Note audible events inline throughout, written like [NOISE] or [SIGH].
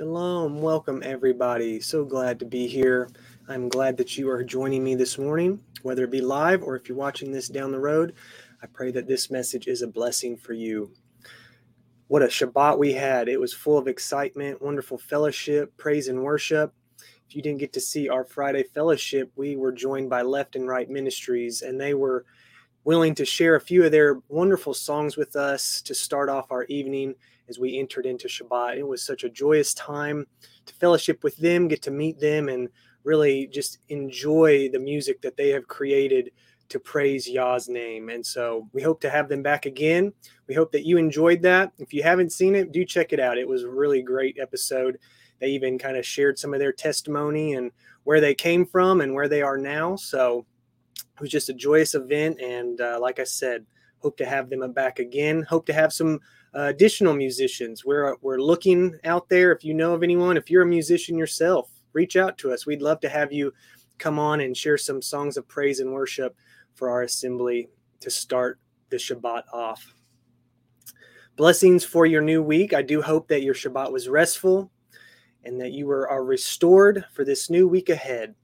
Shalom. Welcome, everybody. So glad to be here. I'm glad that you are joining me this morning, whether it be live or if you're watching this down the road. I pray that this message is a blessing for you. What a Shabbat we had. It was full of excitement, wonderful fellowship, praise, and worship. If you didn't get to see our Friday fellowship, we were joined by Left and Right Ministries, and they were willing to share a few of their wonderful songs with us to start off our evening as we entered into Shabbat. It was such a joyous time to fellowship with them, get to meet them, and really just enjoy the music that they have created to praise Yah's name. And so we hope to have them back again. We hope that you enjoyed that. If you haven't seen it, do check it out. It was a really great episode. They even kind of shared some of their testimony and where they came from and where they are now. So it was just a joyous event. And uh, like I said, hope to have them back again. Hope to have some uh, additional musicians. We're we're looking out there. If you know of anyone, if you're a musician yourself, reach out to us. We'd love to have you come on and share some songs of praise and worship for our assembly to start the Shabbat off. Blessings for your new week. I do hope that your Shabbat was restful and that you were, are restored for this new week ahead.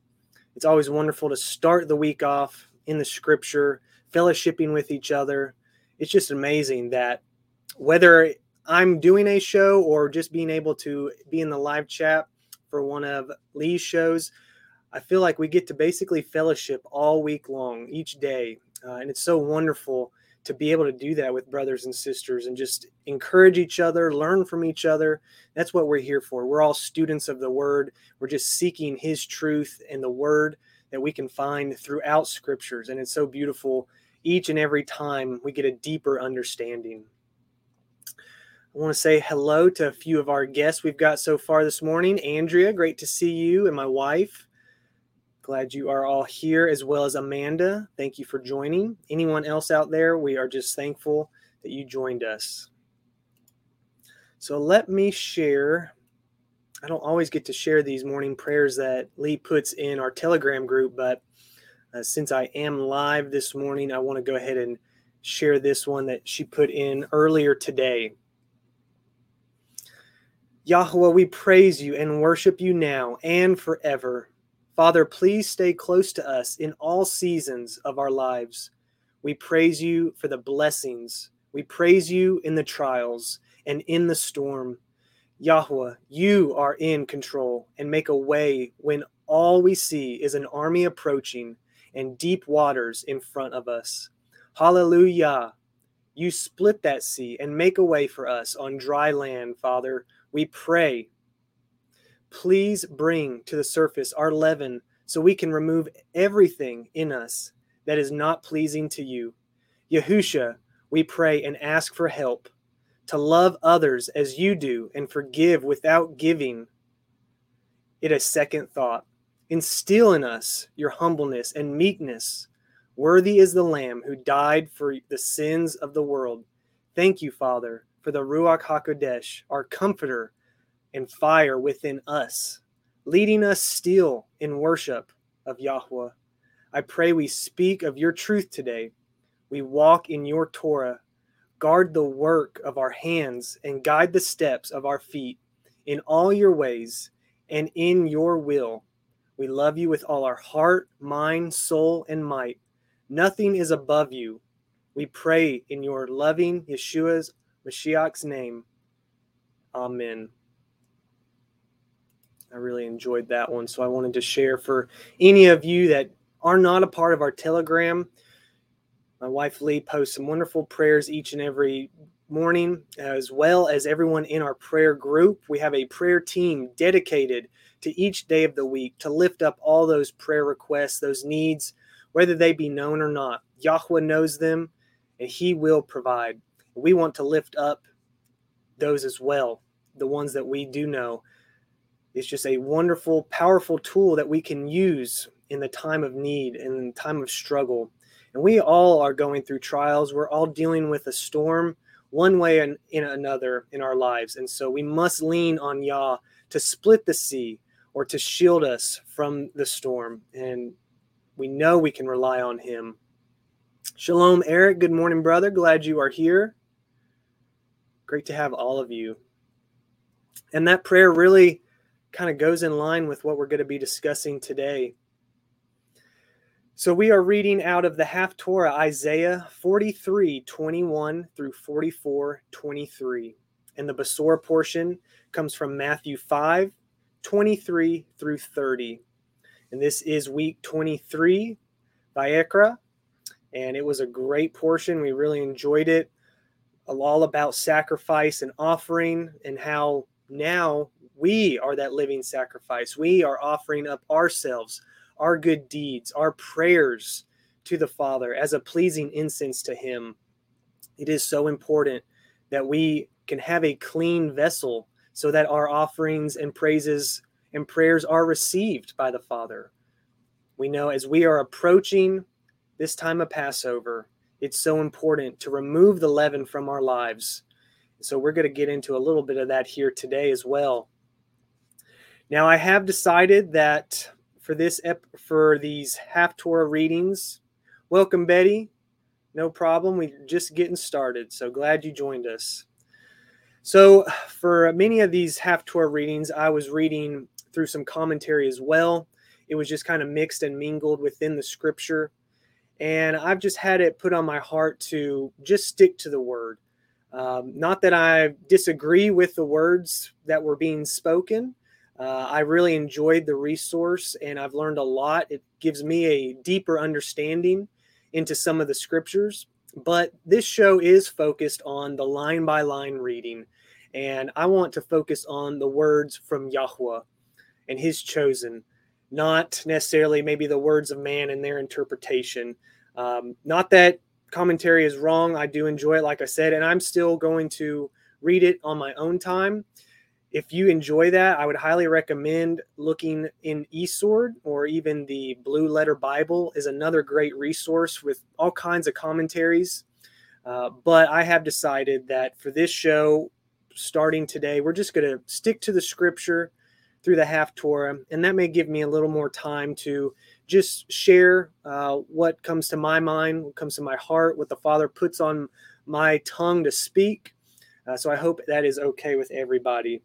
It's always wonderful to start the week off in the scripture, fellowshipping with each other. It's just amazing that whether I'm doing a show or just being able to be in the live chat for one of Lee's shows, I feel like we get to basically fellowship all week long, each day. Uh, and it's so wonderful to be able to do that with brothers and sisters and just encourage each other, learn from each other. That's what we're here for. We're all students of the word. We're just seeking his truth and the word that we can find throughout scriptures. And it's so beautiful each and every time we get a deeper understanding. I want to say hello to a few of our guests we've got so far this morning. Andrea, great to see you, and my wife. Glad you are all here, as well as Amanda. Thank you for joining. Anyone else out there, we are just thankful that you joined us. So let me share. I don't always get to share these morning prayers that Lee puts in our Telegram group, but uh, since I am live this morning, I want to go ahead and share this one that she put in earlier today. Yahweh, we praise you and worship you now and forever. Father, please stay close to us in all seasons of our lives. We praise you for the blessings. We praise you in the trials and in the storm. Yahweh, you are in control and make a way when all we see is an army approaching and deep waters in front of us. Hallelujah. You split that sea and make a way for us on dry land, Father we pray. Please bring to the surface our leaven so we can remove everything in us that is not pleasing to you. Yahusha, we pray and ask for help to love others as you do and forgive without giving it a second thought. Instill in us your humbleness and meekness. Worthy is the Lamb who died for the sins of the world. Thank you, Father, for the Ruach HaKodesh, our comforter and fire within us, leading us still in worship of Yahweh. I pray we speak of your truth today. We walk in your Torah, guard the work of our hands, and guide the steps of our feet in all your ways and in your will. We love you with all our heart, mind, soul, and might. Nothing is above you. We pray in your loving Yeshua's Mashiach's name. Amen. I really enjoyed that one. So I wanted to share for any of you that are not a part of our Telegram. My wife Lee posts some wonderful prayers each and every morning, as well as everyone in our prayer group. We have a prayer team dedicated to each day of the week to lift up all those prayer requests, those needs, whether they be known or not. Yahweh knows them and He will provide we want to lift up those as well, the ones that we do know. It's just a wonderful, powerful tool that we can use in the time of need and in time of struggle. And we all are going through trials. We're all dealing with a storm one way and in another in our lives. And so we must lean on Yah to split the sea or to shield us from the storm. And we know we can rely on him. Shalom, Eric. Good morning, brother. Glad you are here. Great to have all of you. And that prayer really kind of goes in line with what we're going to be discussing today. So we are reading out of the Haftorah, Isaiah 43 21 through 44 23. And the Besorah portion comes from Matthew 5 23 through 30. And this is week 23 Vayikra. And it was a great portion. We really enjoyed it. All about sacrifice and offering, and how now we are that living sacrifice. We are offering up ourselves, our good deeds, our prayers to the Father as a pleasing incense to Him. It is so important that we can have a clean vessel so that our offerings and praises and prayers are received by the Father. We know as we are approaching this time of Passover, it's so important to remove the leaven from our lives. So we're going to get into a little bit of that here today as well. Now I have decided that for this ep- for these half Haftorah readings, welcome Betty. No problem. We're just getting started. So glad you joined us. So for many of these half Haftorah readings, I was reading through some commentary as well. It was just kind of mixed and mingled within the scripture. And I've just had it put on my heart to just stick to the word. Um, not that I disagree with the words that were being spoken. Uh, I really enjoyed the resource and I've learned a lot. It gives me a deeper understanding into some of the scriptures. But this show is focused on the line by line reading. And I want to focus on the words from Yahweh and his chosen not necessarily maybe the words of man and their interpretation. Um, not that commentary is wrong. I do enjoy it, like I said, and I'm still going to read it on my own time. If you enjoy that, I would highly recommend looking in eSword or even the Blue Letter Bible is another great resource with all kinds of commentaries. Uh, but I have decided that for this show, starting today, we're just going to stick to the scripture through the Haftorah, and that may give me a little more time to just share uh, what comes to my mind, what comes to my heart, what the Father puts on my tongue to speak. Uh, so I hope that is okay with everybody.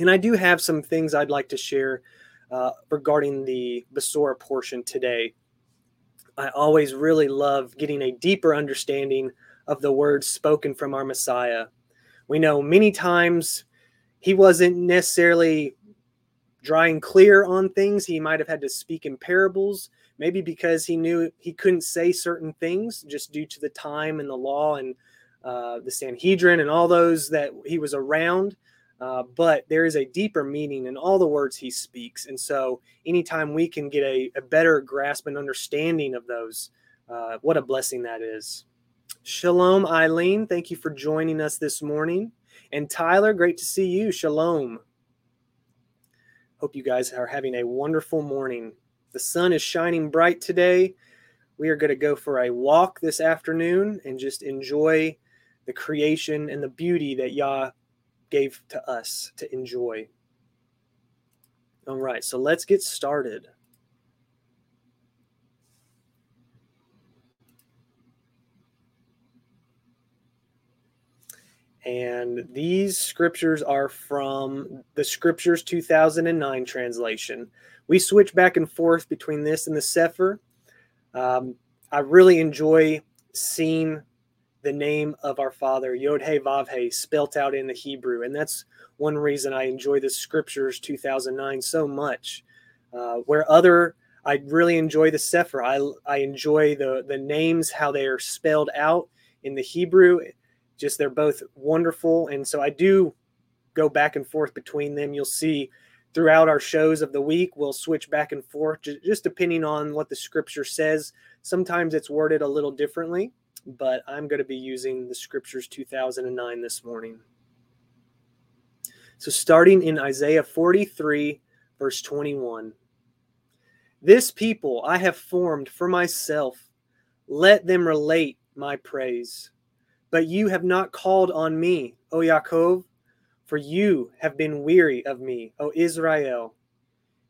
And I do have some things I'd like to share uh, regarding the Besorah portion today. I always really love getting a deeper understanding of the words spoken from our Messiah. We know many times he wasn't necessarily drawing clear on things. He might have had to speak in parables, maybe because he knew he couldn't say certain things just due to the time and the law and uh, the Sanhedrin and all those that he was around. Uh, but there is a deeper meaning in all the words he speaks. And so, anytime we can get a, a better grasp and understanding of those, uh, what a blessing that is. Shalom, Eileen. Thank you for joining us this morning. And Tyler, great to see you. Shalom. Hope you guys are having a wonderful morning. The sun is shining bright today. We are going to go for a walk this afternoon and just enjoy the creation and the beauty that Yah gave to us to enjoy. All right, so let's get started. And these scriptures are from the Scriptures 2009 translation. We switch back and forth between this and the Sefer. Um, I really enjoy seeing the name of our Father, Yod He Vav He, spelt out in the Hebrew. And that's one reason I enjoy the Scriptures 2009 so much. Uh, where other, I really enjoy the Sefer. I, I enjoy the, the names, how they are spelled out in the Hebrew just they're both wonderful. And so I do go back and forth between them. You'll see throughout our shows of the week, we'll switch back and forth just depending on what the scripture says. Sometimes it's worded a little differently, but I'm going to be using the scriptures 2009 this morning. So starting in Isaiah 43, verse 21. This people I have formed for myself. Let them relate my praise. But you have not called on me, O Yaakov, for you have been weary of me, O Israel.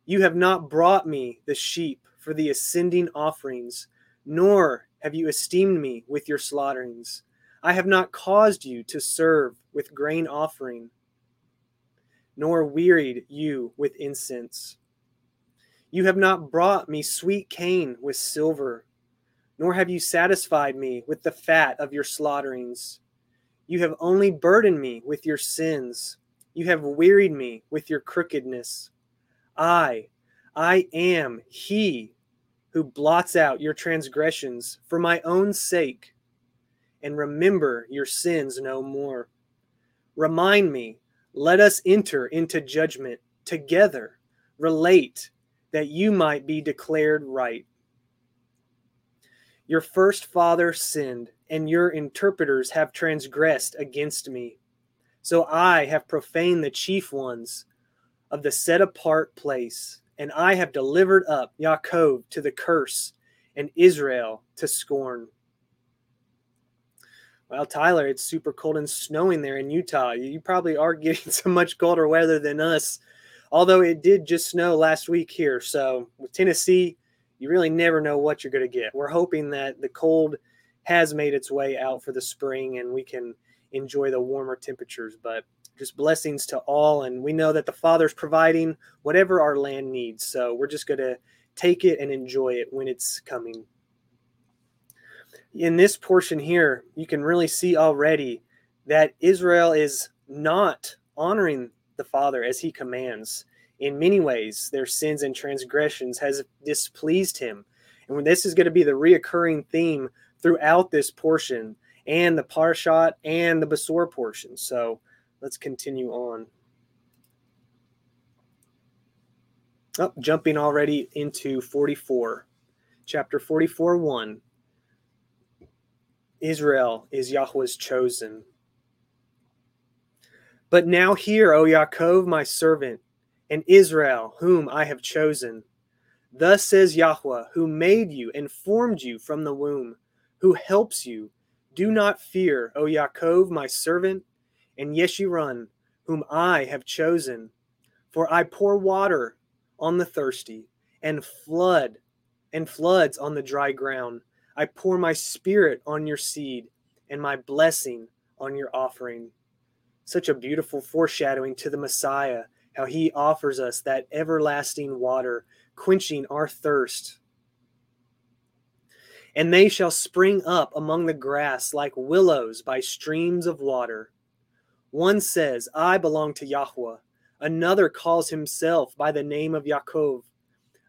You have not brought me the sheep for the ascending offerings, nor have you esteemed me with your slaughterings. I have not caused you to serve with grain offering. nor wearied you with incense. You have not brought me sweet cane with silver, nor have you satisfied me with the fat of your slaughterings. You have only burdened me with your sins. You have wearied me with your crookedness. I, I am he who blots out your transgressions for my own sake, and remember your sins no more. Remind me, let us enter into judgment together. Relate that you might be declared right. Your first father sinned, and your interpreters have transgressed against me. So I have profaned the chief ones of the set apart place, and I have delivered up Yaakov to the curse and Israel to scorn. Well, Tyler, it's super cold and snowing there in Utah. You probably are [LAUGHS] getting some much colder weather than us, although it did just snow last week here. So with Tennessee, you really never know what you're going to get. We're hoping that the cold has made its way out for the spring and we can enjoy the warmer temperatures. But just blessings to all. And we know that the Father's providing whatever our land needs. So we're just going to take it and enjoy it when it's coming in this portion here, you can really see already that Israel is not honoring the Father as he commands. In many ways, their sins and transgressions has displeased him. And this is going to be the reoccurring theme throughout this portion and the Parshat and the Besorah portion. So let's continue on. Oh, jumping already into 44, chapter 44 1. Israel is Yahweh's chosen. But now hear, O Yaakov, my servant, and Israel, whom I have chosen. Thus says Yahweh, who made you and formed you from the womb, who helps you. Do not fear, O Yaakov, my servant, and Yeshurun, whom I have chosen. For I pour water on the thirsty, and flood, and floods on the dry ground. I pour my spirit on your seed and my blessing on your offering. Such a beautiful foreshadowing to the Messiah, how he offers us that everlasting water, quenching our thirst. And they shall spring up among the grass like willows by streams of water. One says, I belong to Yahweh. Another calls himself by the name of Yaakov.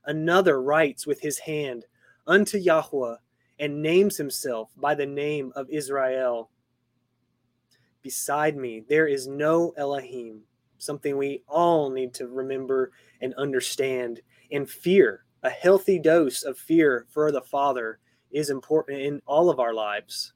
Another writes with his hand, Unto Yahweh and names himself by the name of Israel. Beside me, there is no Elohim, something we all need to remember and understand. And fear, a healthy dose of fear for the Father, is important in all of our lives.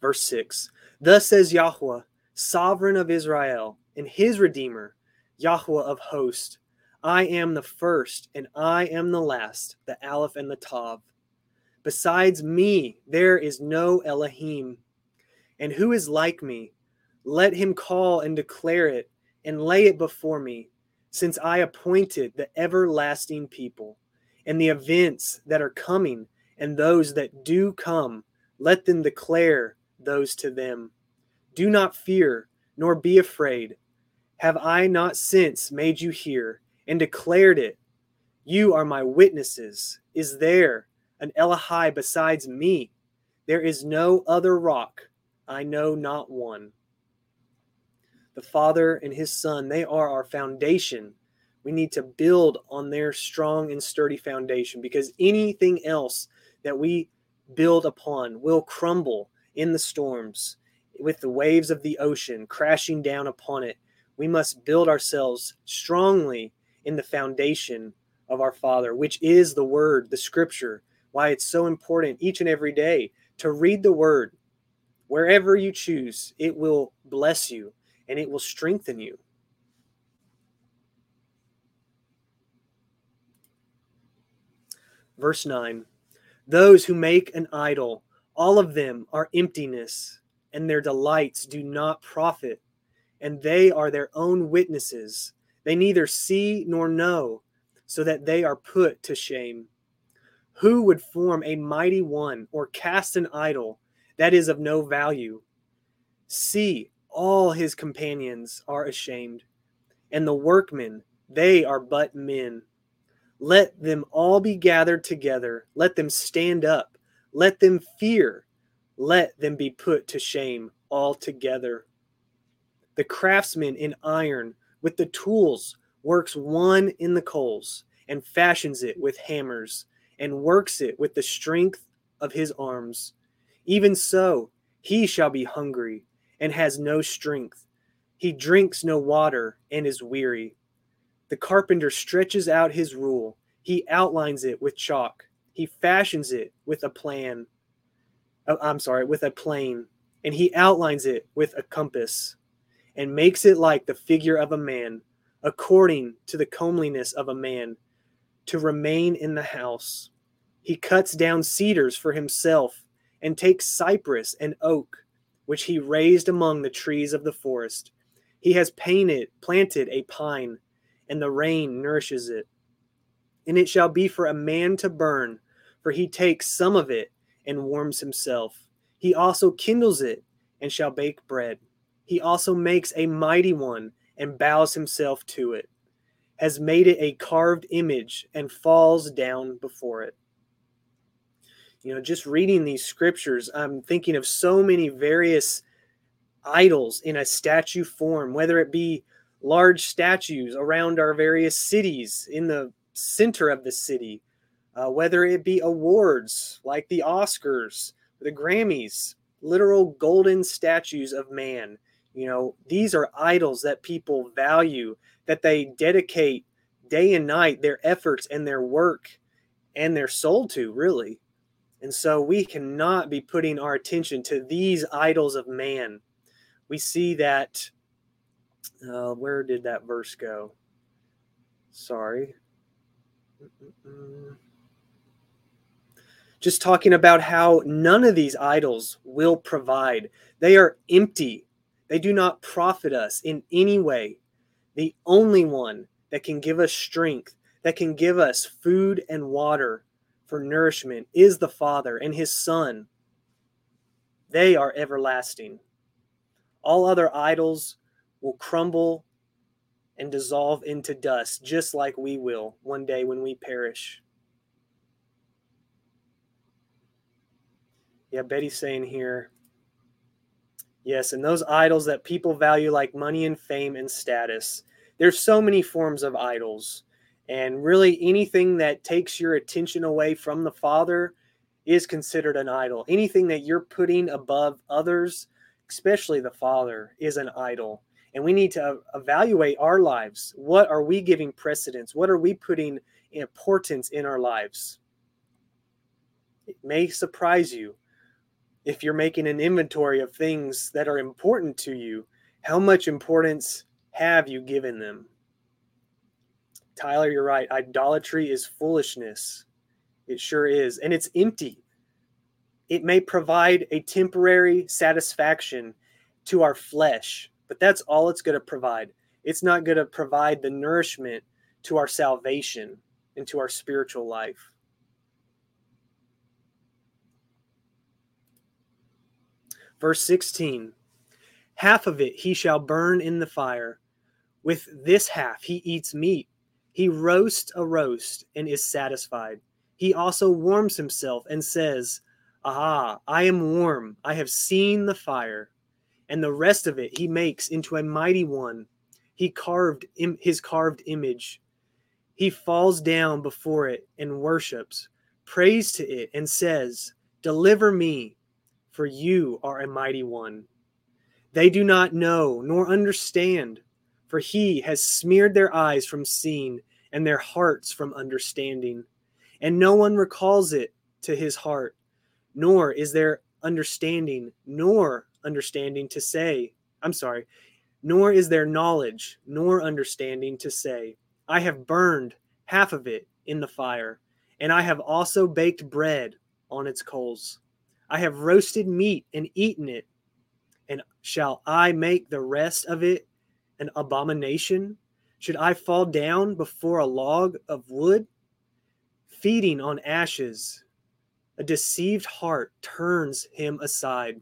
Verse 6 Thus says Yahweh, sovereign of Israel, and his Redeemer, Yahweh of hosts. I am the first and I am the last, the Aleph and the Tav. Besides me, there is no Elohim. And who is like me? Let him call and declare it and lay it before me, since I appointed the everlasting people and the events that are coming and those that do come. Let them declare those to them. Do not fear, nor be afraid. Have I not since made you hear and declared it? You are my witnesses. Is there an Eloah besides me? There is no other rock. I know not one. The Father and His Son, they are our foundation. We need to build on their strong and sturdy foundation because anything else that we build upon will crumble in the storms with the waves of the ocean crashing down upon it. We must build ourselves strongly in the foundation of our Father, which is the Word, the Scripture, why it's so important each and every day to read the Word. Wherever you choose, it will bless you and it will strengthen you. Verse 9 Those who make an idol, all of them are emptiness, and their delights do not profit, and they are their own witnesses. They neither see nor know, so that they are put to shame. Who would form a mighty one or cast an idol that is of no value? See, all his companions are ashamed, and the workmen, they are but men. Let them all be gathered together, let them stand up, let them fear, let them be put to shame altogether. The craftsman in iron with the tools works one in the coals and fashions it with hammers and works it with the strength of his arms. Even so, he shall be hungry and has no strength. He drinks no water and is weary. The carpenter stretches out his rule. He outlines it with chalk. He fashions it with a plan. Oh, I'm sorry, with a plane. And he outlines it with a compass and makes it like the figure of a man, according to the comeliness of a man, to remain in the house. He cuts down cedars for himself and takes cypress and oak, which he raised among the trees of the forest. He has painted, planted a pine, and the rain nourishes it. And it shall be for a man to burn, for he takes some of it and warms himself. He also kindles it and shall bake bread. He also makes a mighty one and bows himself to it, has made it a carved image and falls down before it. You know, just reading these scriptures, I'm thinking of so many various idols in a statue form, whether it be large statues around our various cities in the center of the city, uh, whether it be awards like the Oscars, the Grammys, literal golden statues of man. You know, these are idols that people value, that they dedicate day and night their efforts and their work and their soul to, really. And so we cannot be putting our attention to these idols of man. We see that uh, where did that verse go? Sorry. Just talking about how none of these idols will provide. They are empty. They do not profit us in any way. The only one that can give us strength, that can give us food and water for nourishment is the Father and His Son. They are everlasting. All other idols will crumble and dissolve into dust, just like we will one day when we perish. Yeah, Betty's saying here, yes, and those idols that people value like money and fame and status. There's so many forms of idols. And really, anything that takes your attention away from the Father is considered an idol. Anything that you're putting above others, especially the Father, is an idol and we need to evaluate our lives. What are we giving precedence? What are we putting importance in our lives? It may surprise you if you're making an inventory of things that are important to you. How much importance have you given them? Tyler, you're right. Idolatry is foolishness. It sure is. And it's empty. It may provide a temporary satisfaction to our flesh, but that's all it's going to provide. It's not going to provide the nourishment to our salvation and to our spiritual life. Verse 16 Half of it he shall burn in the fire. With this half he eats meat. He roasts a roast and is satisfied. He also warms himself and says, Aha, I am warm. I have seen the fire and the rest of it he makes into a mighty one. He carved Im- his carved image. He falls down before it and worships, prays to it, and says, Deliver me, for you are a mighty one. They do not know nor understand, for he has smeared their eyes from seeing and their hearts from understanding. And no one recalls it to his heart, nor is there understanding, nor understanding to say, I'm sorry, nor is there knowledge nor understanding to say, I have burned half of it in the fire, and I have also baked bread on its coals. I have roasted meat and eaten it, and shall I make the rest of it an abomination? Should I fall down before a log of wood? Feeding on ashes, a deceived heart turns him aside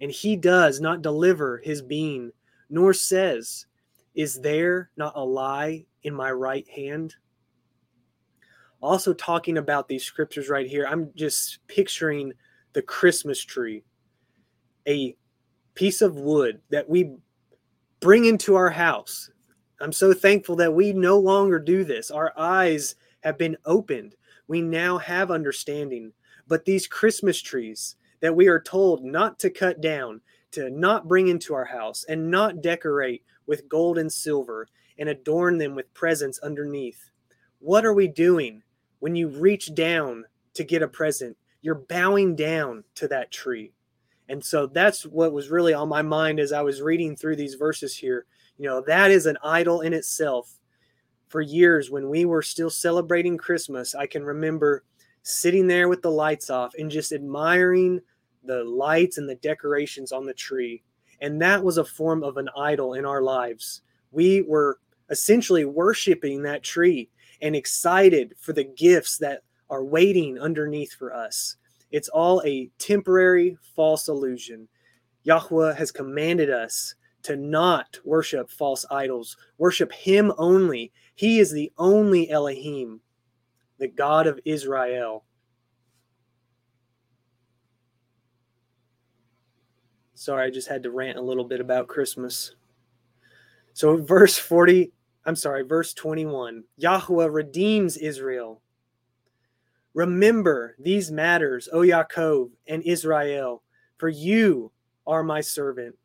and he does not deliver his being, nor says, Is there not a lie in my right hand? Also, talking about these scriptures right here, I'm just picturing the Christmas tree, a piece of wood that we bring into our house. I'm so thankful that we no longer do this. Our eyes have been opened. We now have understanding. But these Christmas trees that we are told not to cut down, to not bring into our house, and not decorate with gold and silver and adorn them with presents underneath. What are we doing? When you reach down to get a present, you're bowing down to that tree. And so that's what was really on my mind as I was reading through these verses here. You know, that is an idol in itself. For years, when we were still celebrating Christmas, I can remember sitting there with the lights off and just admiring the lights and the decorations on the tree. And that was a form of an idol in our lives. We were essentially worshiping that tree and excited for the gifts that are waiting underneath for us. It's all a temporary false illusion. Yahweh has commanded us to not worship false idols, worship Him only. He is the only Elohim, the God of Israel. Sorry, I just had to rant a little bit about Christmas. So, verse 40 I'm sorry, verse 21 Yahweh redeems Israel. Remember these matters, O Yaakov and Israel, for you are my servant.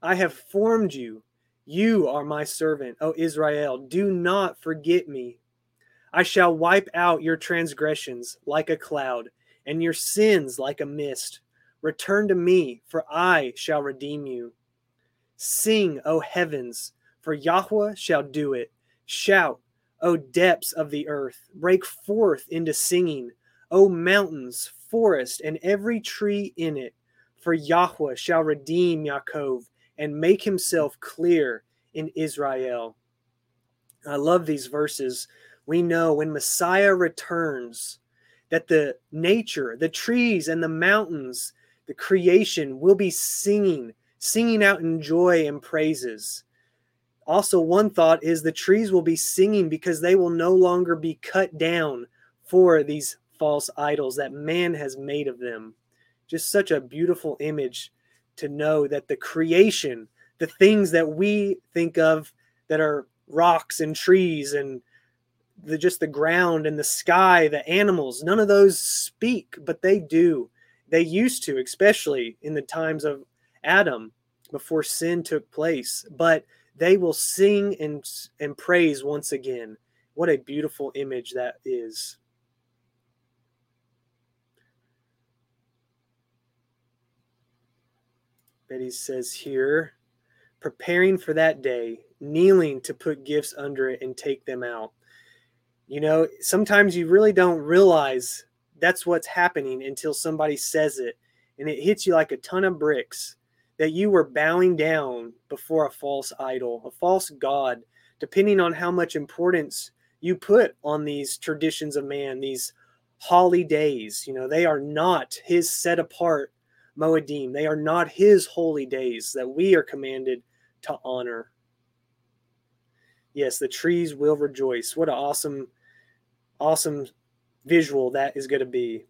I have formed you. You are my servant, O Israel. Do not forget me. I shall wipe out your transgressions like a cloud, and your sins like a mist. Return to me, for I shall redeem you. Sing, O heavens for Yahweh shall do it. Shout, O depths of the earth, break forth into singing, O mountains, forest, and every tree in it. For Yahweh shall redeem Yaakov and make himself clear in Israel. I love these verses. We know when Messiah returns that the nature, the trees and the mountains, the creation will be singing, singing out in joy and praises. Also, one thought is the trees will be singing because they will no longer be cut down for these false idols that man has made of them. Just such a beautiful image to know that the creation, the things that we think of that are rocks and trees and the just the ground and the sky, the animals, none of those speak, but they do. They used to, especially in the times of Adam before sin took place. But they will sing and, and praise once again. What a beautiful image that is. Betty says here, preparing for that day, kneeling to put gifts under it and take them out. You know, sometimes you really don't realize that's what's happening until somebody says it and it hits you like a ton of bricks that you were bowing down before a false idol, a false god, depending on how much importance you put on these traditions of man, these holy days. You know, they are not his set apart Moedim. They are not his holy days that we are commanded to honor. Yes, the trees will rejoice. What an awesome, awesome visual that is going to be.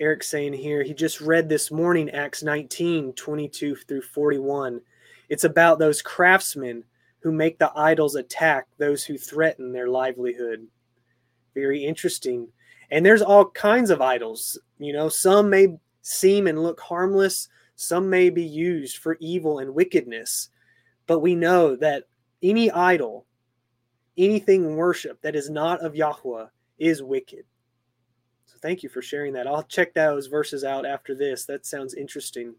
Eric saying here, he just read this morning Acts 19, 22 through 41. It's about those craftsmen who make the idols attack those who threaten their livelihood. Very interesting. And there's all kinds of idols. You know, some may seem and look harmless, some may be used for evil and wickedness. But we know that any idol, anything worship that is not of Yahweh is wicked thank you for sharing that. I'll check those verses out after this. That sounds interesting.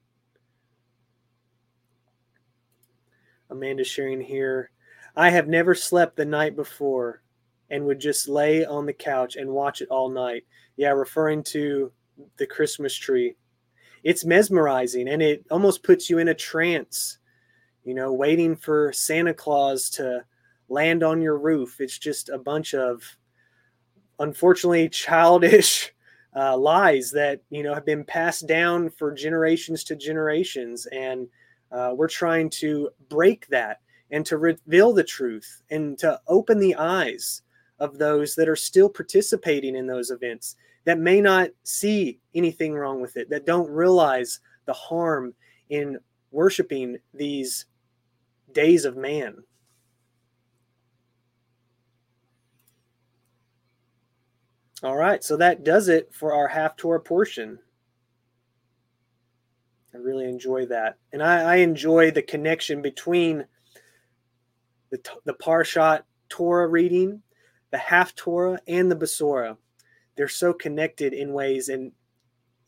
Amanda sharing here. I have never slept the night before and would just lay on the couch and watch it all night. Yeah, referring to the Christmas tree. It's mesmerizing and it almost puts you in a trance, you know, waiting for Santa Claus to land on your roof. It's just a bunch of unfortunately childish [LAUGHS] uh, lies that you know have been passed down for generations to generations, and uh, we're trying to break that and to reveal the truth and to open the eyes of those that are still participating in those events that may not see anything wrong with it, that don't realize the harm in worshiping these days of man. All right, so that does it for our Haftorah portion. I really enjoy that. And I, I enjoy the connection between the, the Parshat Torah reading, the Haftorah, and the Besorah. They're so connected in ways, and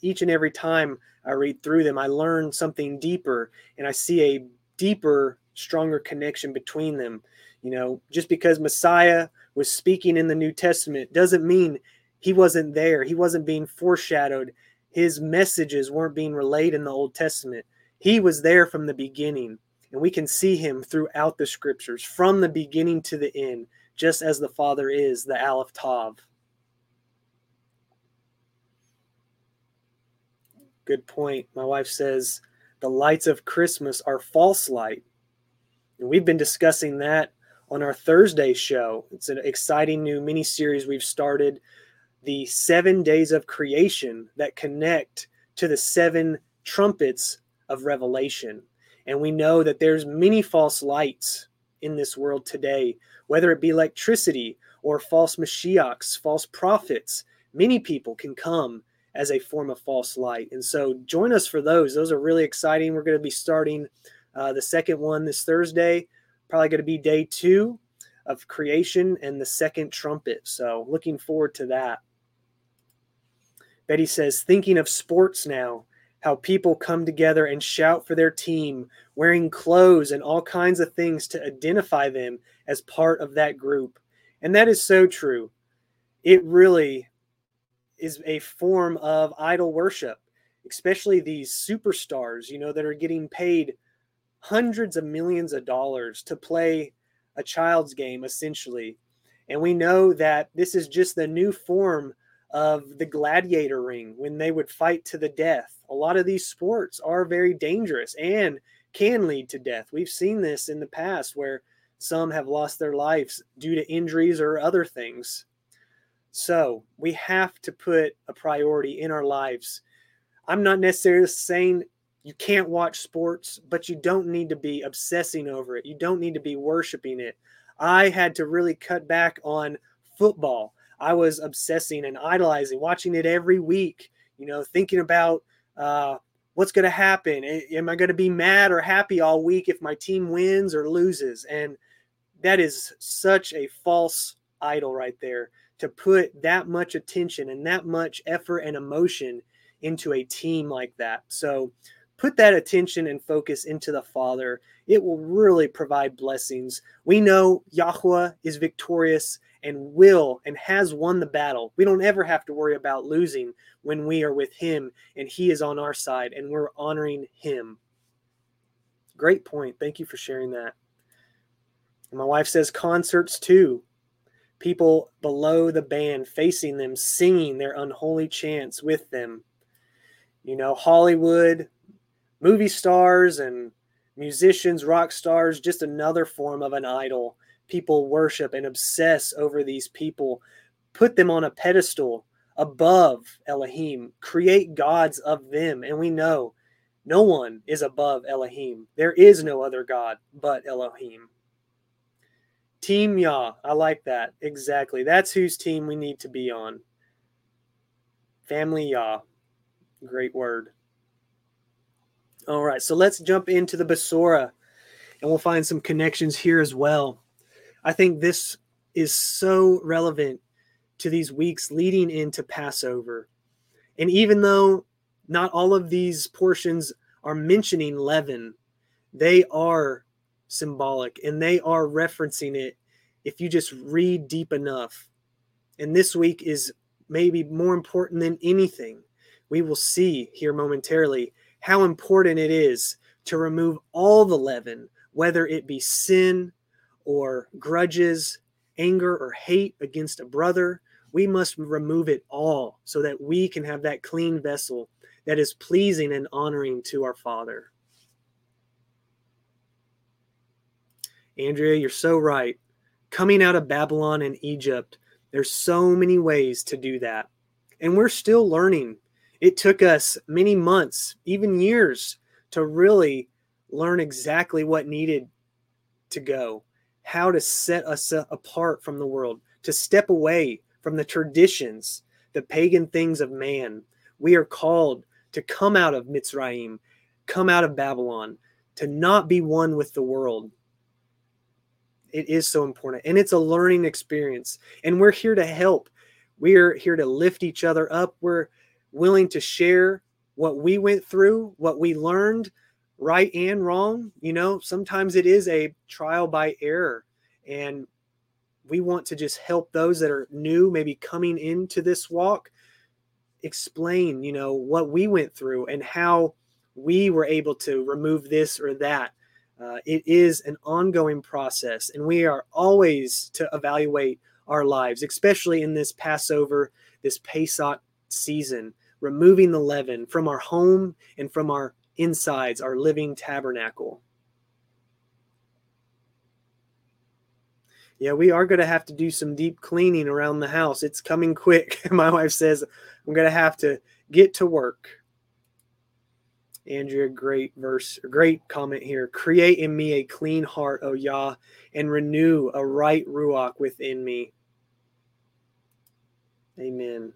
each and every time I read through them, I learn something deeper and I see a deeper, stronger connection between them. You know, just because Messiah was speaking in the New Testament doesn't mean he wasn't there. He wasn't being foreshadowed. His messages weren't being relayed in the Old Testament. He was there from the beginning, and we can see him throughout the scriptures from the beginning to the end, just as the Father is the Aleph Tav. Good point. My wife says the lights of Christmas are false light. And we've been discussing that on our Thursday show. It's an exciting new mini series we've started the seven days of creation that connect to the seven trumpets of revelation. And we know that there's many false lights in this world today whether it be electricity or false mashiachs false prophets many people can come as a form of false light. And so join us for those. Those are really exciting. We're going to be starting uh, the second one this thursday probably going to be day two of creation and the second trumpet. So looking forward to that Betty says, thinking of sports now, how people come together and shout for their team, wearing clothes and all kinds of things to identify them as part of that group. And that is so true. It really is a form of idol worship, especially these superstars, you know, that are getting paid hundreds of millions of dollars to play a child's game, essentially. And we know that this is just the new form of the gladiator ring when they would fight to the death. A lot of these sports are very dangerous and can lead to death. We've seen this in the past where some have lost their lives due to injuries or other things. So we have to put a priority in our lives. I'm not necessarily saying you can't watch sports, but you don't need to be obsessing over it. You don't need to be worshiping it. I had to really cut back on football. I was obsessing and idolizing, watching it every week, you know, thinking about uh, what's going to happen. Am I going to be mad or happy all week if my team wins or loses? And that is such a false idol right there to put that much attention and that much effort and emotion into a team like that. So put that attention and focus into the Father. It will really provide blessings. We know Yahweh is victorious and will and has won the battle. We don't ever have to worry about losing when we are with Him and He is on our side and we're honoring Him. Great point. Thank you for sharing that. And my wife says concerts too. People below the band facing them, singing their unholy chants with them. You know, Hollywood, movie stars, and musicians, rock stars, just another form of an idol people worship and obsess over these people, put them on a pedestal above Elohim, create gods of them. And we know no one is above Elohim. There is no other God but Elohim. Team Yah. I like that. Exactly. That's whose team we need to be on. Family Yah. Great word. All right, so let's jump into the Besorah and we'll find some connections here as well. I think this is so relevant to these weeks leading into Passover. And even though not all of these portions are mentioning leaven, they are symbolic and they are referencing it if you just read deep enough. And this week is maybe more important than anything. We will see here momentarily how important it is to remove all the leaven, whether it be sin, or grudges, anger or hate against a brother, We must remove it all so that we can have that clean vessel that is pleasing and honoring to our Father. Andrea, you're so right. Coming out of Babylon and Egypt, there's so many ways to do that. And we're still learning. It took us many months, even years, to really learn exactly what needed to go, how to set us apart from the world, to step away from the traditions, the pagan things of man. We are called to come out of Mitzrayim, come out of Babylon, to not be one with the world. It is so important. And it's a learning experience. And we're here to help. We're here to lift each other up. We're willing to share what we went through, what we learned, right and wrong. You know, sometimes it is a trial by error. And we want to just help those that are new, maybe coming into this walk, explain, you know, what we went through and how we were able to remove this or that. Uh, it is an ongoing process, and we are always to evaluate our lives, especially in this Passover, this Pesach season, removing the leaven from our home and from our insides, our living tabernacle. Yeah, we are going to have to do some deep cleaning around the house. It's coming quick. [LAUGHS] My wife says I'm going to have to get to work. Andrea, great verse, great comment here. Create in me a clean heart, O Yah, and renew a right ruach within me. Amen.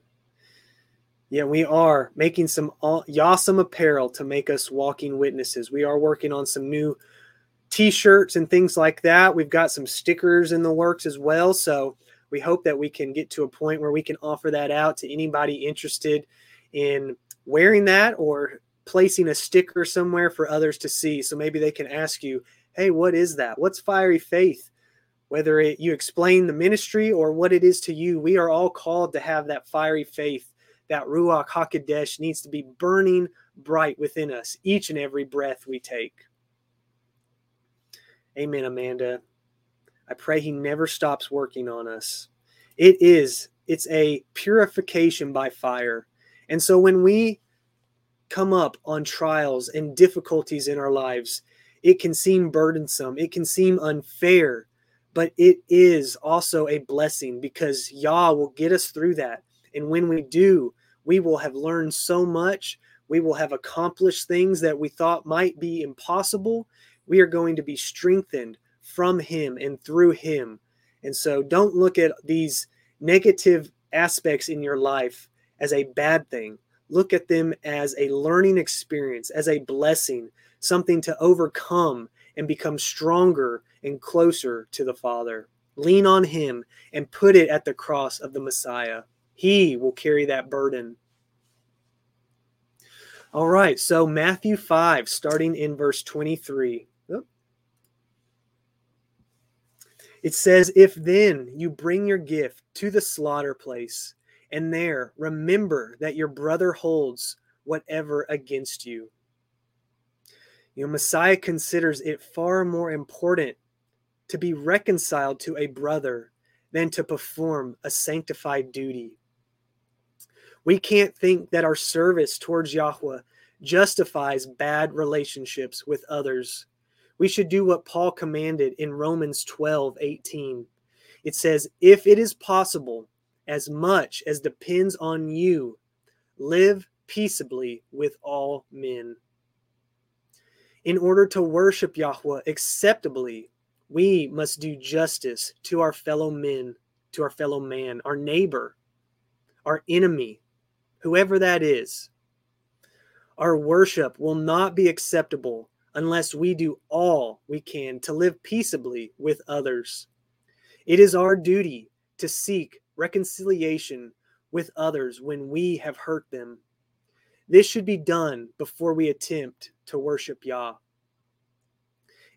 Yeah, we are making some awesome apparel to make us walking witnesses. We are working on some new t-shirts and things like that. We've got some stickers in the works as well. So we hope that we can get to a point where we can offer that out to anybody interested in wearing that or placing a sticker somewhere for others to see. So maybe they can ask you, hey, what is that? What's fiery faith? Whether it, you explain the ministry or what it is to you, we are all called to have that fiery faith. That Ruach HaKodesh needs to be burning bright within us each and every breath we take. Amen, Amanda. I pray he never stops working on us. It is, it's a purification by fire. And so when we come up on trials and difficulties in our lives, it can seem burdensome, it can seem unfair, but it is also a blessing because Yah will get us through that. And when we do, we will have learned so much. We will have accomplished things that we thought might be impossible we are going to be strengthened from him and through him. And so don't look at these negative aspects in your life as a bad thing. Look at them as a learning experience, as a blessing, something to overcome and become stronger and closer to the Father. Lean on Him and put it at the cross of the Messiah. He will carry that burden. All right, so Matthew 5, starting in verse 23. It says, If then you bring your gift to the slaughter place, and there remember that your brother holds whatever against you. You Messiah considers it far more important to be reconciled to a brother than to perform a sanctified duty. We can't think that our service towards Yahweh justifies bad relationships with others we should do what Paul commanded in Romans 12 18. It says, If it is possible, as much as depends on you, live peaceably with all men. In order to worship Yahweh acceptably, we must do justice to our fellow men, to our fellow man, our neighbor, our enemy, whoever that is. Our worship will not be acceptable unless we do all we can to live peaceably with others. It is our duty to seek reconciliation with others when we have hurt them. This should be done before we attempt to worship Yah.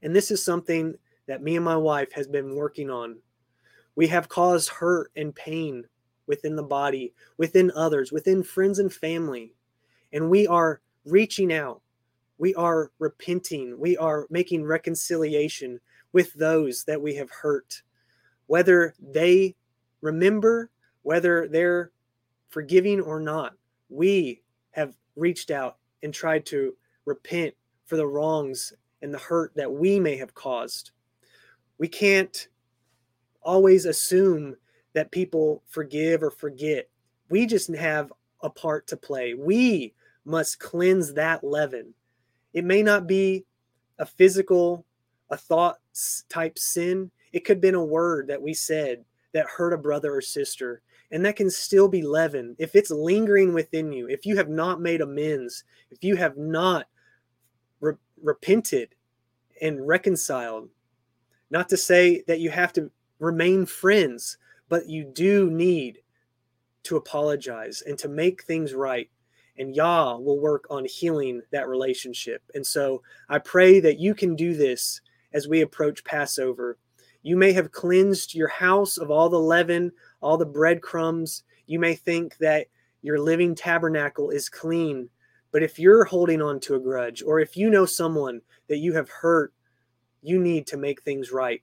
And this is something that me and my wife has been working on. We have caused hurt and pain within the body, within others, within friends and family. And we are reaching out we are repenting, we are making reconciliation with those that we have hurt, whether they remember whether they're forgiving or not. We have reached out and tried to repent for the wrongs and the hurt that we may have caused. We can't always assume that people forgive or forget. We just have a part to play. We must cleanse that leaven. It may not be a physical, a thought type sin. It could have been a word that we said that hurt a brother or sister. And that can still be leaven. If it's lingering within you, if you have not made amends, if you have not re- repented and reconciled, not to say that you have to remain friends, but you do need to apologize and to make things right. And Yah will work on healing that relationship. And so I pray that you can do this as we approach Passover. You may have cleansed your house of all the leaven, all the breadcrumbs. You may think that your living tabernacle is clean. But if you're holding on to a grudge, or if you know someone that you have hurt, you need to make things right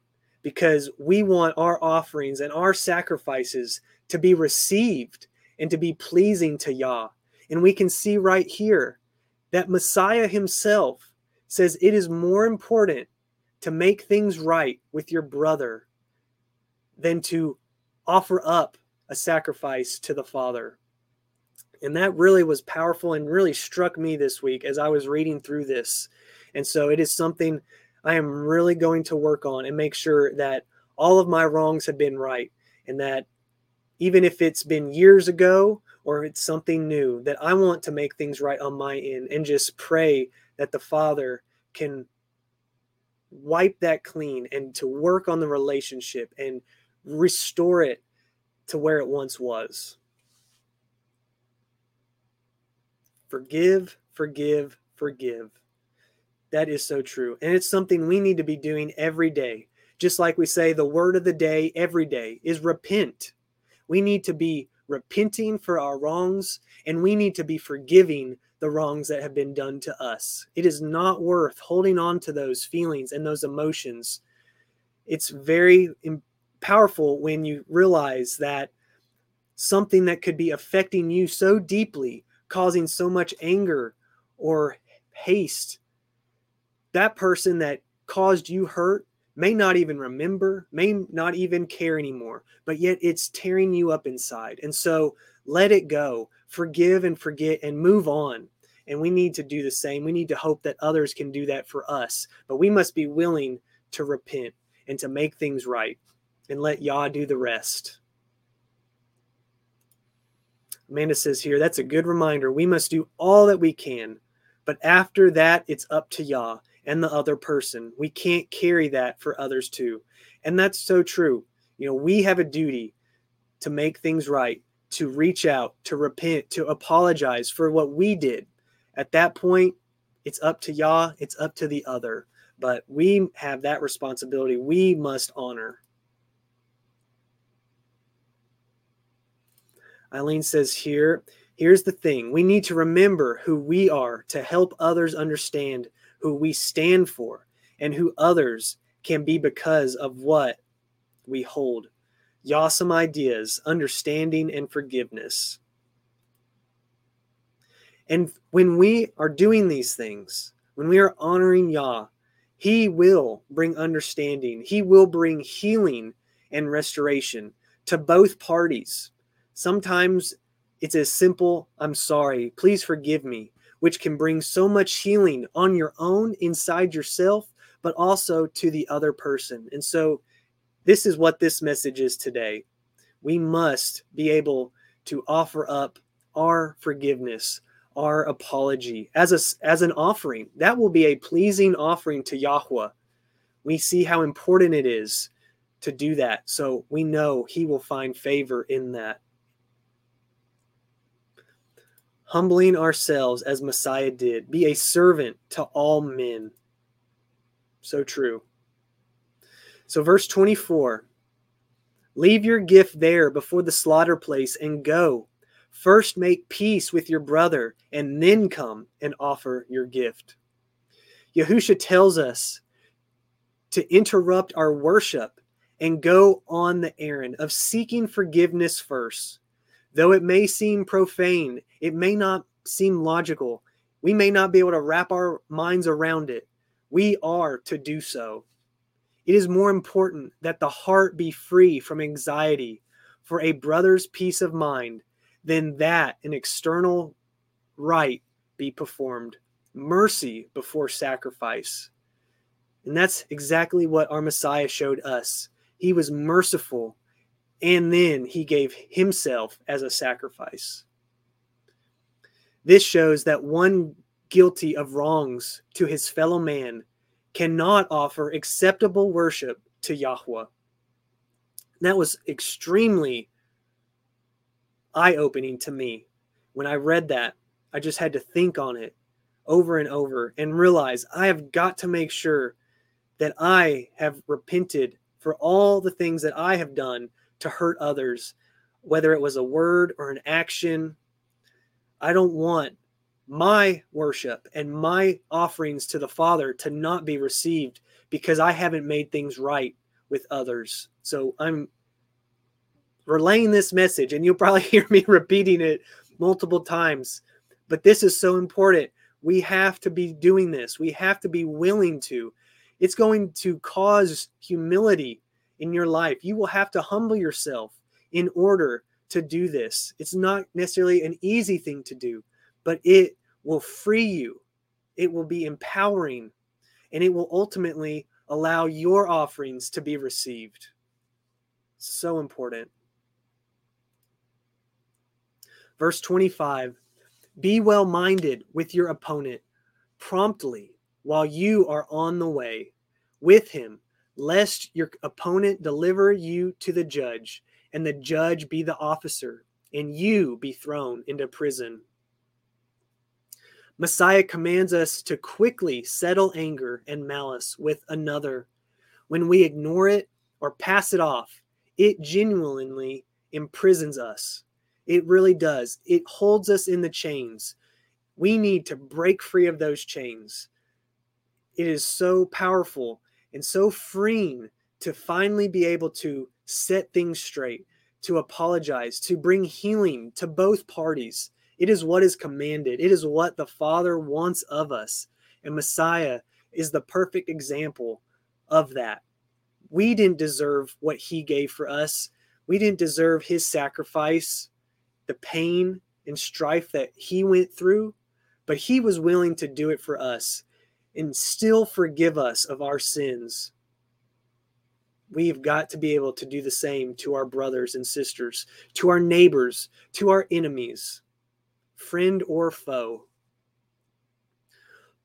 because we want our offerings and our sacrifices to be received and to be pleasing to Yah. And we can see right here that Messiah himself says it is more important to make things right with your brother than to offer up a sacrifice to the Father. And that really was powerful and really struck me this week as I was reading through this. And so it is something I am really going to work on and make sure that all of my wrongs have been right and that even if it's been years ago or it's something new, that I want to make things right on my end and just pray that the Father can wipe that clean and to work on the relationship and restore it to where it once was. Forgive, forgive, forgive. That is so true. And it's something we need to be doing every day. Just like we say, the word of the day every day is repent. We need to be repenting for our wrongs and we need to be forgiving the wrongs that have been done to us. It is not worth holding on to those feelings and those emotions. It's very powerful when you realize that something that could be affecting you so deeply, causing so much anger or haste that person that caused you hurt may not even remember, may not even care anymore, but yet it's tearing you up inside. And so let it go, forgive and forget, and move on. And we need to do the same. We need to hope that others can do that for us, but we must be willing to repent and to make things right and let Yah do the rest. Amanda says here, that's a good reminder. We must do all that we can, but after that, it's up to Yah and the other person. We can't carry that for others too. And that's so true. You know, we have a duty to make things right, to reach out, to repent, to apologize for what we did. At that point, it's up to Yah, it's up to the other. But we have that responsibility we must honor. Eileen says here, here's the thing we need to remember who we are to help others understand who we stand for, and who others can be because of what we hold. Yawesome ideas, understanding, and forgiveness. And when we are doing these things, when we are honoring Yah, He will bring understanding. He will bring healing and restoration to both parties. Sometimes it's as simple, I'm sorry, please forgive me, which can bring so much healing on your own inside yourself, but also to the other person. And so, this is what this message is today. We must be able to offer up our forgiveness, our apology as a, as an offering. That will be a pleasing offering to Yahweh. We see how important it is to do that. So we know he will find favor in that humbling ourselves as Messiah did, be a servant to all men. So true. So, verse 24 Leave your gift there before the slaughter place and go. First make peace with your brother, and then come and offer your gift. Yahusha tells us to interrupt our worship and go on the errand of seeking forgiveness first. Though it may seem profane, it may not seem logical, we may not be able to wrap our minds around it. We are to do so. It is more important that the heart be free from anxiety for a brother's peace of mind than that an external rite be performed. Mercy before sacrifice. And that's exactly what our Messiah showed us. He was merciful, and then he gave himself as a sacrifice. This shows that one guilty of wrongs to his fellow man cannot offer acceptable worship to Yahweh. that was extremely eye opening to me. When I read that, I just had to think on it over and over and realize I have got to make sure that I have repented for all the things that I have done to hurt others, whether it was a word or an action I don't want my worship and my offerings to the Father to not be received because I haven't made things right with others. So I'm relaying this message, and you'll probably [LAUGHS] hear me repeating it multiple times. But this is so important. We have to be doing this, we have to be willing to. It's going to cause humility in your life. You will have to humble yourself in order to do this. It's not necessarily an easy thing to do, but it will free you. It will be empowering and it will ultimately allow your offerings to be received. So important. Verse 25 Be well minded with your opponent promptly while you are on the way with him, lest your opponent deliver you to the judge and the judge be the officer, and you be thrown into prison. Messiah commands us to quickly settle anger and malice with another. When we ignore it or pass it off, it genuinely imprisons us. It really does. It holds us in the chains. We need to break free of those chains. It is so powerful and so freeing to finally be able to set things straight, to apologize, to bring healing to both parties. It is what is commanded, it is what the Father wants of us. And Messiah is the perfect example of that. We didn't deserve what he gave for us. We didn't deserve his sacrifice, the pain and strife that he went through, but he was willing to do it for us and still forgive us of our sins We've got to be able to do the same to our brothers and sisters, to our neighbors, to our enemies, friend or foe.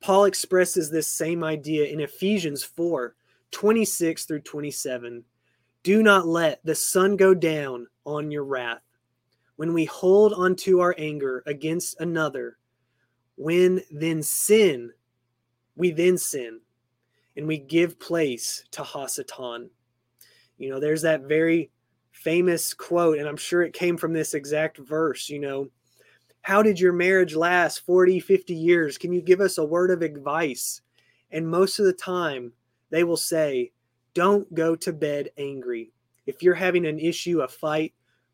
Paul expresses this same idea in Ephesians 4 26 through 27. Do not let the sun go down on your wrath. When we hold onto our anger against another, when then sin, we then sin, and we give place to Hasatan. You know, there's that very famous quote, and I'm sure it came from this exact verse, you know, how did your marriage last 40, 50 years? Can you give us a word of advice? And most of the time, they will say, don't go to bed angry. If you're having an issue, a fight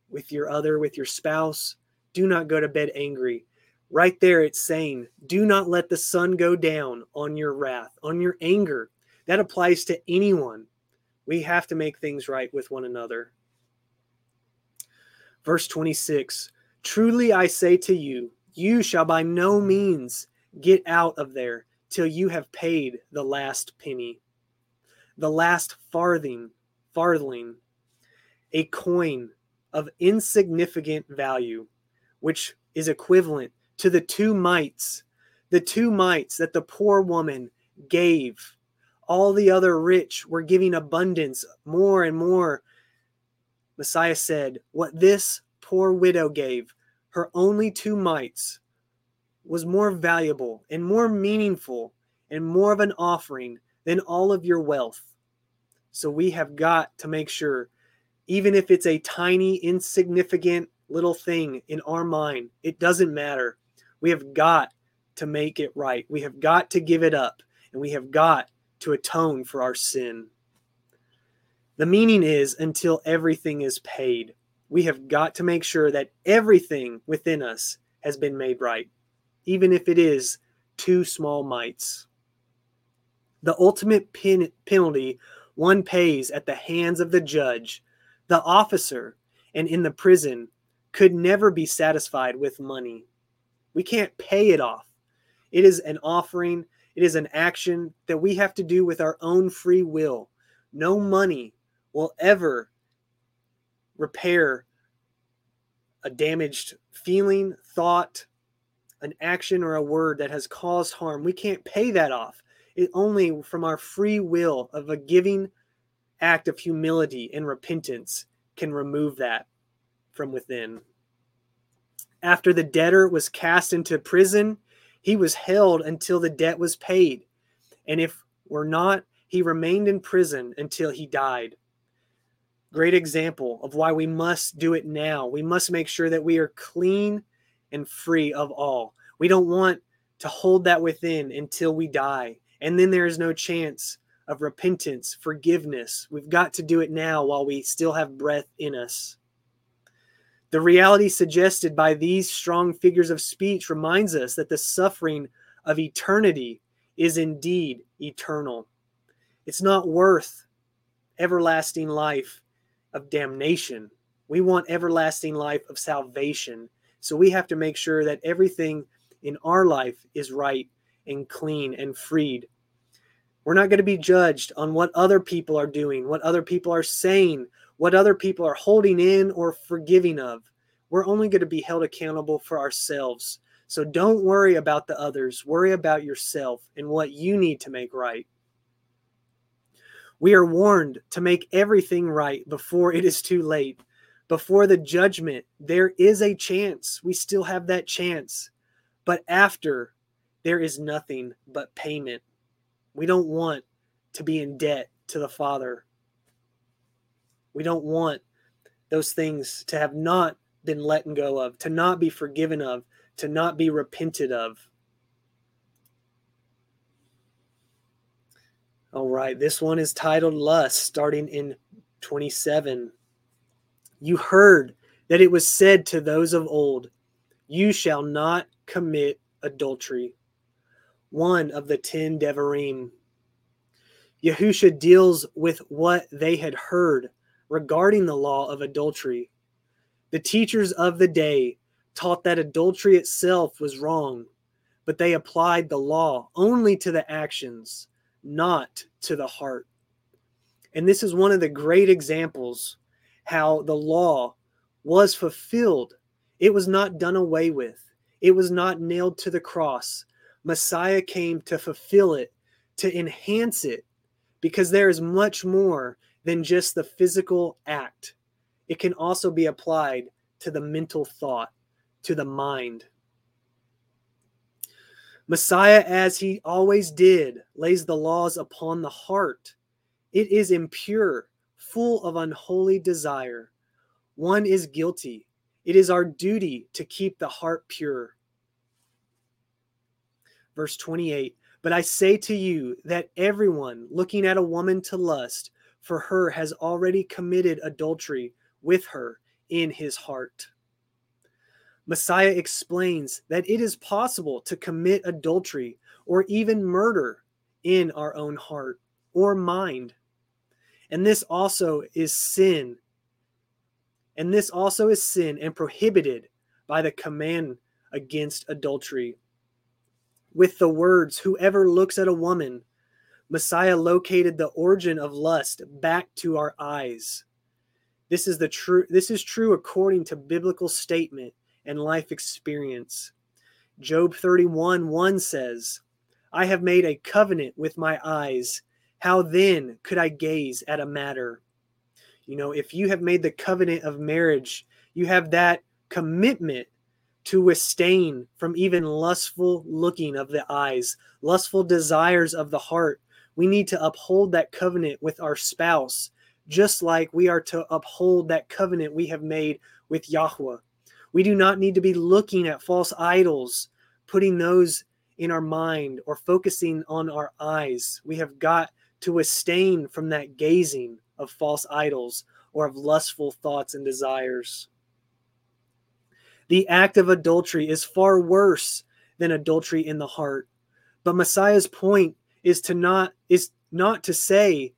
with your other, with your spouse, do not go to bed angry. Right there, it's saying, do not let the sun go down on your wrath, on your anger. That applies to anyone. We have to make things right with one another. Verse 26 Truly I say to you, you shall by no means get out of there till you have paid the last penny, the last farthing, farthing, a coin of insignificant value, which is equivalent to the two mites, the two mites that the poor woman gave all the other rich were giving abundance, more and more. Messiah said, What this poor widow gave, her only two mites, was more valuable and more meaningful and more of an offering than all of your wealth. So we have got to make sure, even if it's a tiny, insignificant little thing in our mind, it doesn't matter. We have got to make it right. We have got to give it up and we have got to atone for our sin. The meaning is until everything is paid. We have got to make sure that everything within us has been made right, even if it is two small mites. The ultimate pen- penalty one pays at the hands of the judge, the officer, and in the prison could never be satisfied with money. We can't pay it off. It is an offering, it is an action that we have to do with our own free will. No money will ever repair a damaged feeling, thought, an action, or a word that has caused harm. We can't pay that off. It only from our free will of a giving act of humility and repentance can remove that from within. After the debtor was cast into prison, he was held until the debt was paid. And if were not, he remained in prison until he died. Great example of why we must do it now. We must make sure that we are clean and free of all. We don't want to hold that within until we die. And then there is no chance of repentance, forgiveness. We've got to do it now while we still have breath in us. The reality suggested by these strong figures of speech reminds us that the suffering of eternity is indeed eternal. It's not worth everlasting life of damnation. We want everlasting life of salvation. So we have to make sure that everything in our life is right and clean and freed. We're not going to be judged on what other people are doing, what other people are saying, what other people are holding in or forgiving of. We're only going to be held accountable for ourselves. So don't worry about the others. Worry about yourself and what you need to make right. We are warned to make everything right before it is too late. Before the judgment, there is a chance. We still have that chance. But after, there is nothing but payment. We don't want to be in debt to the Father we don't want those things to have not been let go of, to not be forgiven of, to not be repented of. All right, this one is titled Lust, starting in 27. You heard that it was said to those of old, You shall not commit adultery. One of the ten Devarim. Yahusha deals with what they had heard regarding the law of adultery. The teachers of the day taught that adultery itself was wrong, but they applied the law only to the actions, not to the heart. And this is one of the great examples how the law was fulfilled. It was not done away with, it was not nailed to the cross. Messiah came to fulfill it, to enhance it, because there is much more than just the physical act. It can also be applied to the mental thought, to the mind. Messiah, as he always did, lays the laws upon the heart. It is impure, full of unholy desire. One is guilty. It is our duty to keep the heart pure. Verse 28 But I say to you that everyone looking at a woman to lust for her has already committed adultery with her in his heart. Messiah explains that it is possible to commit adultery or even murder in our own heart or mind. And this also is sin. And this also is sin and prohibited by the command against adultery. With the words, Whoever looks at a woman Messiah located the origin of lust back to our eyes. This is the true this is true according to biblical statement and life experience. Job 31 1 says, I have made a covenant with my eyes. How then could I gaze at a matter? You know, if you have made the covenant of marriage, you have that commitment to withstand from even lustful looking of the eyes, lustful desires of the heart, we need to uphold that covenant with our spouse, just like we are to uphold that covenant we have made with Yahweh. We do not need to be looking at false idols, putting those in our mind or focusing on our eyes. We have got to abstain from that gazing of false idols or of lustful thoughts and desires. The act of adultery is far worse than adultery in the heart. But Messiah's point is to not is not to say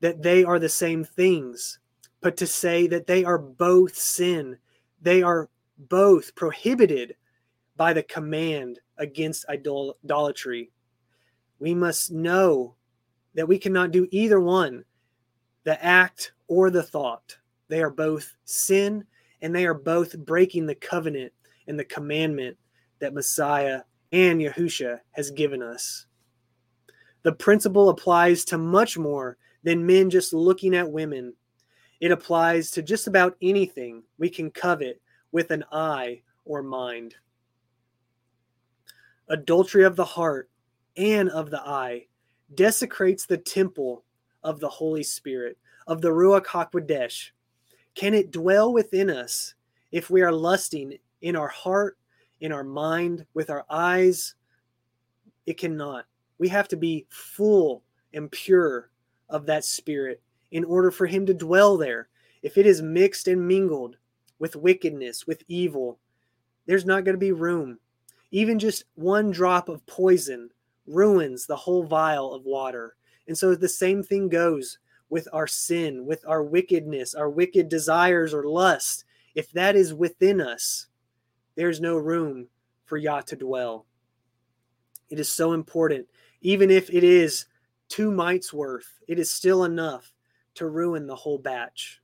that they are the same things, but to say that they are both sin. They are both prohibited by the command against idolatry. We must know that we cannot do either one, the act or the thought. They are both sin and they are both breaking the covenant and the commandment that Messiah and Yahusha has given us. The principle applies to much more than men just looking at women. It applies to just about anything we can covet with an eye or mind. Adultery of the heart and of the eye desecrates the temple of the Holy Spirit, of the Ruach HaKodesh. Can it dwell within us if we are lusting in our heart, in our mind, with our eyes? It cannot. We have to be full and pure of that spirit in order for him to dwell there. If it is mixed and mingled with wickedness, with evil, there's not going to be room. Even just one drop of poison ruins the whole vial of water. And so the same thing goes with our sin, with our wickedness, our wicked desires or lust. If that is within us, there's no room for Yah to dwell. It is so important. Even if it is two mites worth, it is still enough to ruin the whole batch.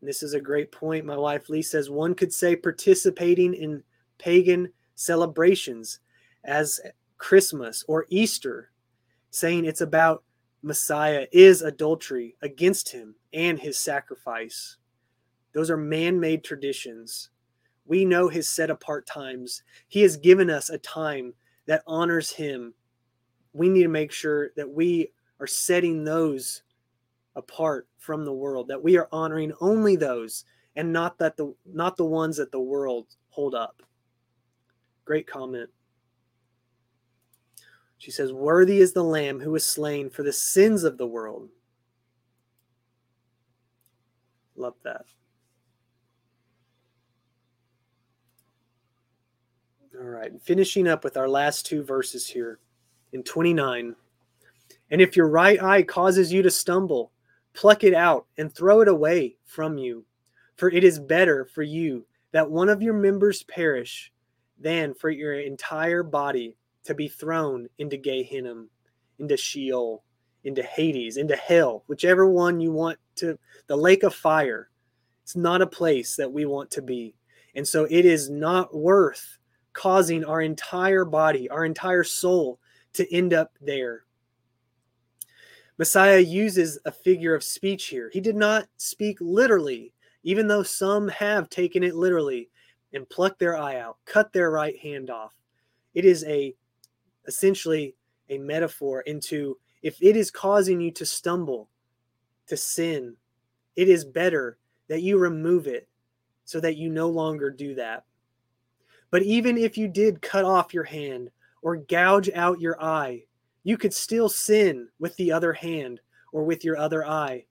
And this is a great point. My wife Lee says one could say participating in pagan celebrations as Christmas or Easter, saying it's about Messiah is adultery against him and his sacrifice. Those are man made traditions. We know his set apart times. He has given us a time that honors him. We need to make sure that we are setting those apart from the world, that we are honoring only those and not that the not the ones that the world hold up. Great comment. She says, Worthy is the Lamb who was slain for the sins of the world. Love that. All right, finishing up with our last two verses here in 29. And if your right eye causes you to stumble, pluck it out and throw it away from you. For it is better for you that one of your members perish than for your entire body to be thrown into Gehenna, into Sheol, into Hades, into hell, whichever one you want to, the lake of fire. It's not a place that we want to be. And so it is not worth causing our entire body, our entire soul to end up there. Messiah uses a figure of speech here. He did not speak literally, even though some have taken it literally and plucked their eye out, cut their right hand off. It is a essentially a metaphor into if it is causing you to stumble, to sin, it is better that you remove it so that you no longer do that. But even if you did cut off your hand or gouge out your eye, you could still sin with the other hand or with your other eye.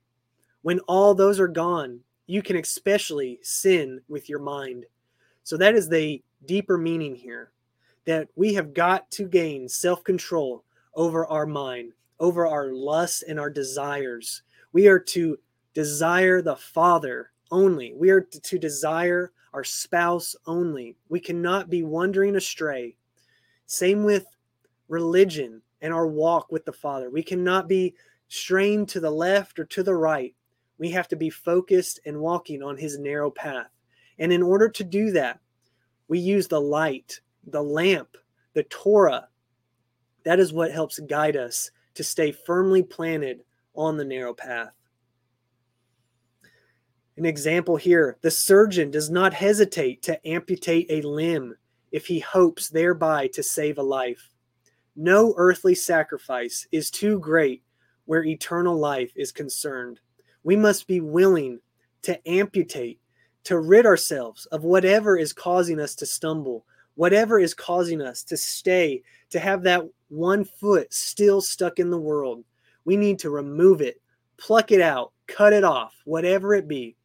When all those are gone, you can especially sin with your mind. So that is the deeper meaning here that we have got to gain self control over our mind, over our lusts and our desires. We are to desire the Father only. We are to desire our spouse only. We cannot be wandering astray. Same with religion and our walk with the Father. We cannot be strained to the left or to the right. We have to be focused and walking on His narrow path. And in order to do that, we use the light, the lamp, the Torah. That is what helps guide us to stay firmly planted on the narrow path. An example here the surgeon does not hesitate to amputate a limb if he hopes thereby to save a life. No earthly sacrifice is too great where eternal life is concerned. We must be willing to amputate to rid ourselves of whatever is causing us to stumble, whatever is causing us to stay, to have that one foot still stuck in the world. We need to remove it, pluck it out, cut it off, whatever it be.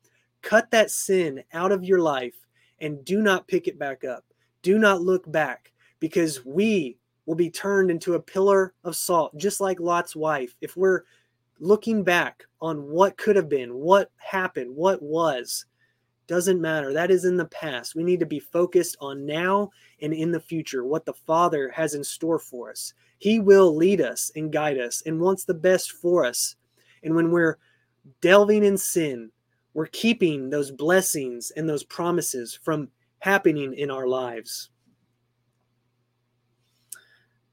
Cut that sin out of your life and do not pick it back up. Do not look back because we will be turned into a pillar of salt, just like Lot's wife. If we're looking back on what could have been, what happened, what was, doesn't matter. That is in the past. We need to be focused on now and in the future, what the Father has in store for us. He will lead us and guide us and wants the best for us. And when we're delving in sin, we're keeping those blessings and those promises from happening in our lives.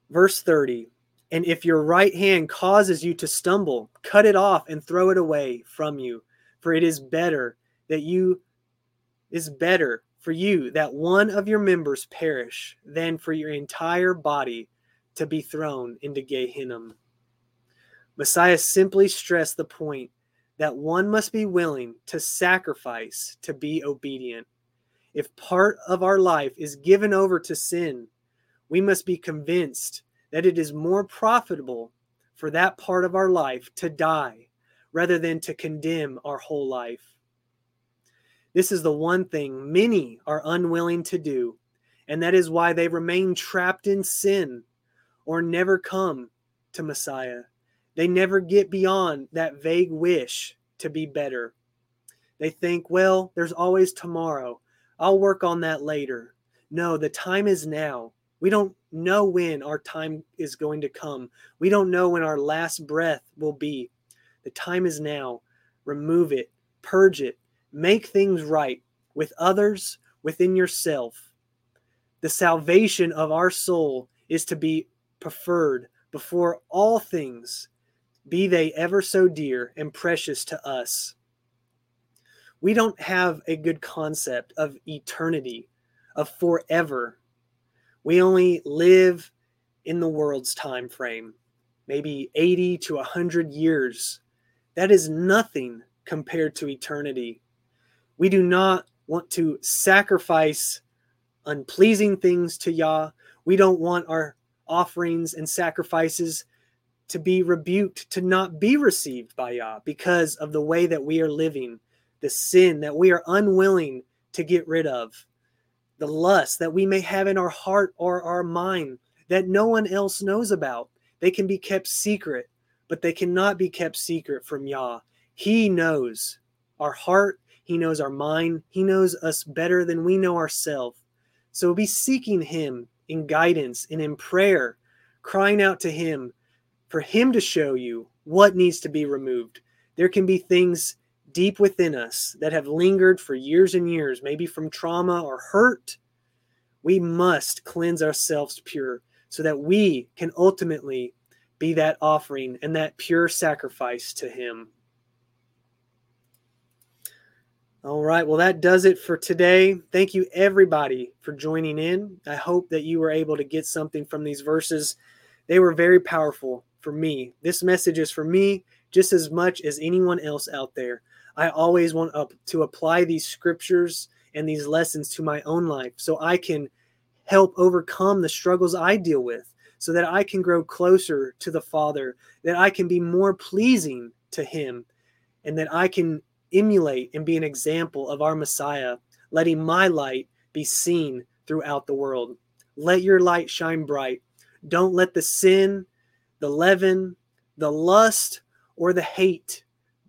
Verse 30 And if your right hand causes you to stumble, cut it off and throw it away from you, for it is better that you is better for you that one of your members perish than for your entire body to be thrown into Gehenna. Messiah simply stressed the point that one must be willing to sacrifice to be obedient. If part of our life is given over to sin, we must be convinced that it is more profitable for that part of our life to die rather than to condemn our whole life. This is the one thing many are unwilling to do, and that is why they remain trapped in sin or never come to Messiah. They never get beyond that vague wish to be better. They think, well, there's always tomorrow. I'll work on that later. No, the time is now. We don't know when our time is going to come. We don't know when our last breath will be. The time is now. Remove it, purge it, make things right with others, within yourself. The salvation of our soul is to be preferred before all things, be they ever so dear and precious to us. We don't have a good concept of eternity, of forever. We only live in the world's time frame, maybe 80 to 100 years. That is nothing compared to eternity. We do not want to sacrifice unpleasing things to Yah. We don't want our offerings and sacrifices to be rebuked, to not be received by Yah because of the way that we are living, the sin that we are unwilling to get rid of, the lust that we may have in our heart or our mind that no one else knows about. They can be kept secret, but they cannot be kept secret from Yah. He knows our heart, He knows our mind, He knows us better than we know ourselves. So be seeking Him in guidance and in prayer, crying out to Him for Him to show you what needs to be removed. There can be things deep within us that have lingered for years and years, maybe from trauma or hurt. We must cleanse ourselves pure so that we can ultimately be that offering and that pure sacrifice to Him. All right. Well, that does it for today. Thank you, everybody, for joining in. I hope that you were able to get something from these verses. They were very powerful for me. This message is for me just as much as anyone else out there. I always want to apply these scriptures and these lessons to my own life so I can help overcome the struggles I deal with, so that I can grow closer to the Father, that I can be more pleasing to Him, and that I can emulate and be an example of our Messiah, letting my light be seen throughout the world. Let your light shine bright. Don't let the sin, the leaven, the lust, or the hate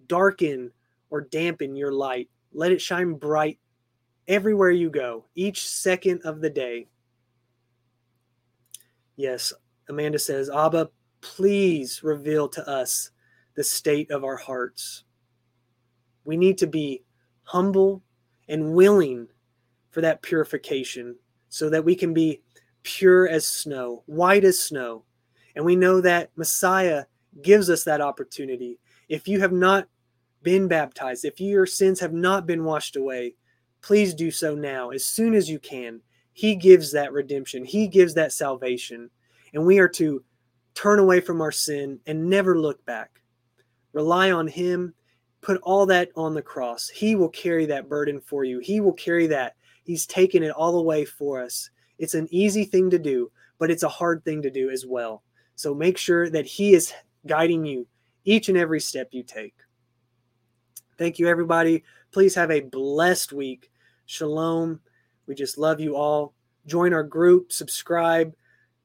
darken or dampen your light. Let it shine bright everywhere you go, each second of the day. Yes, Amanda says, Abba, please reveal to us the state of our hearts. We need to be humble and willing for that purification so that we can be pure as snow, white as snow. And we know that Messiah gives us that opportunity. If you have not been baptized, if your sins have not been washed away, please do so now as soon as you can. He gives that redemption, He gives that salvation. And we are to turn away from our sin and never look back. Rely on Him put all that on the cross. He will carry that burden for you. He will carry that. He's taken it all away for us. It's an easy thing to do, but it's a hard thing to do as well. So make sure that He is guiding you each and every step you take. Thank you, everybody. Please have a blessed week. Shalom. We just love you all. Join our group, subscribe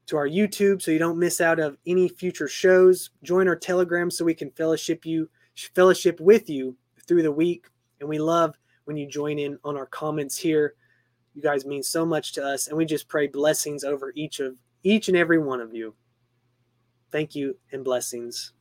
to our YouTube so you don't miss out of any future shows. Join our Telegram so we can fellowship you, fellowship with you through the week. And we love when you join in on our comments here. You guys mean so much to us, and we just pray blessings over each of each and every one of you. Thank you and blessings.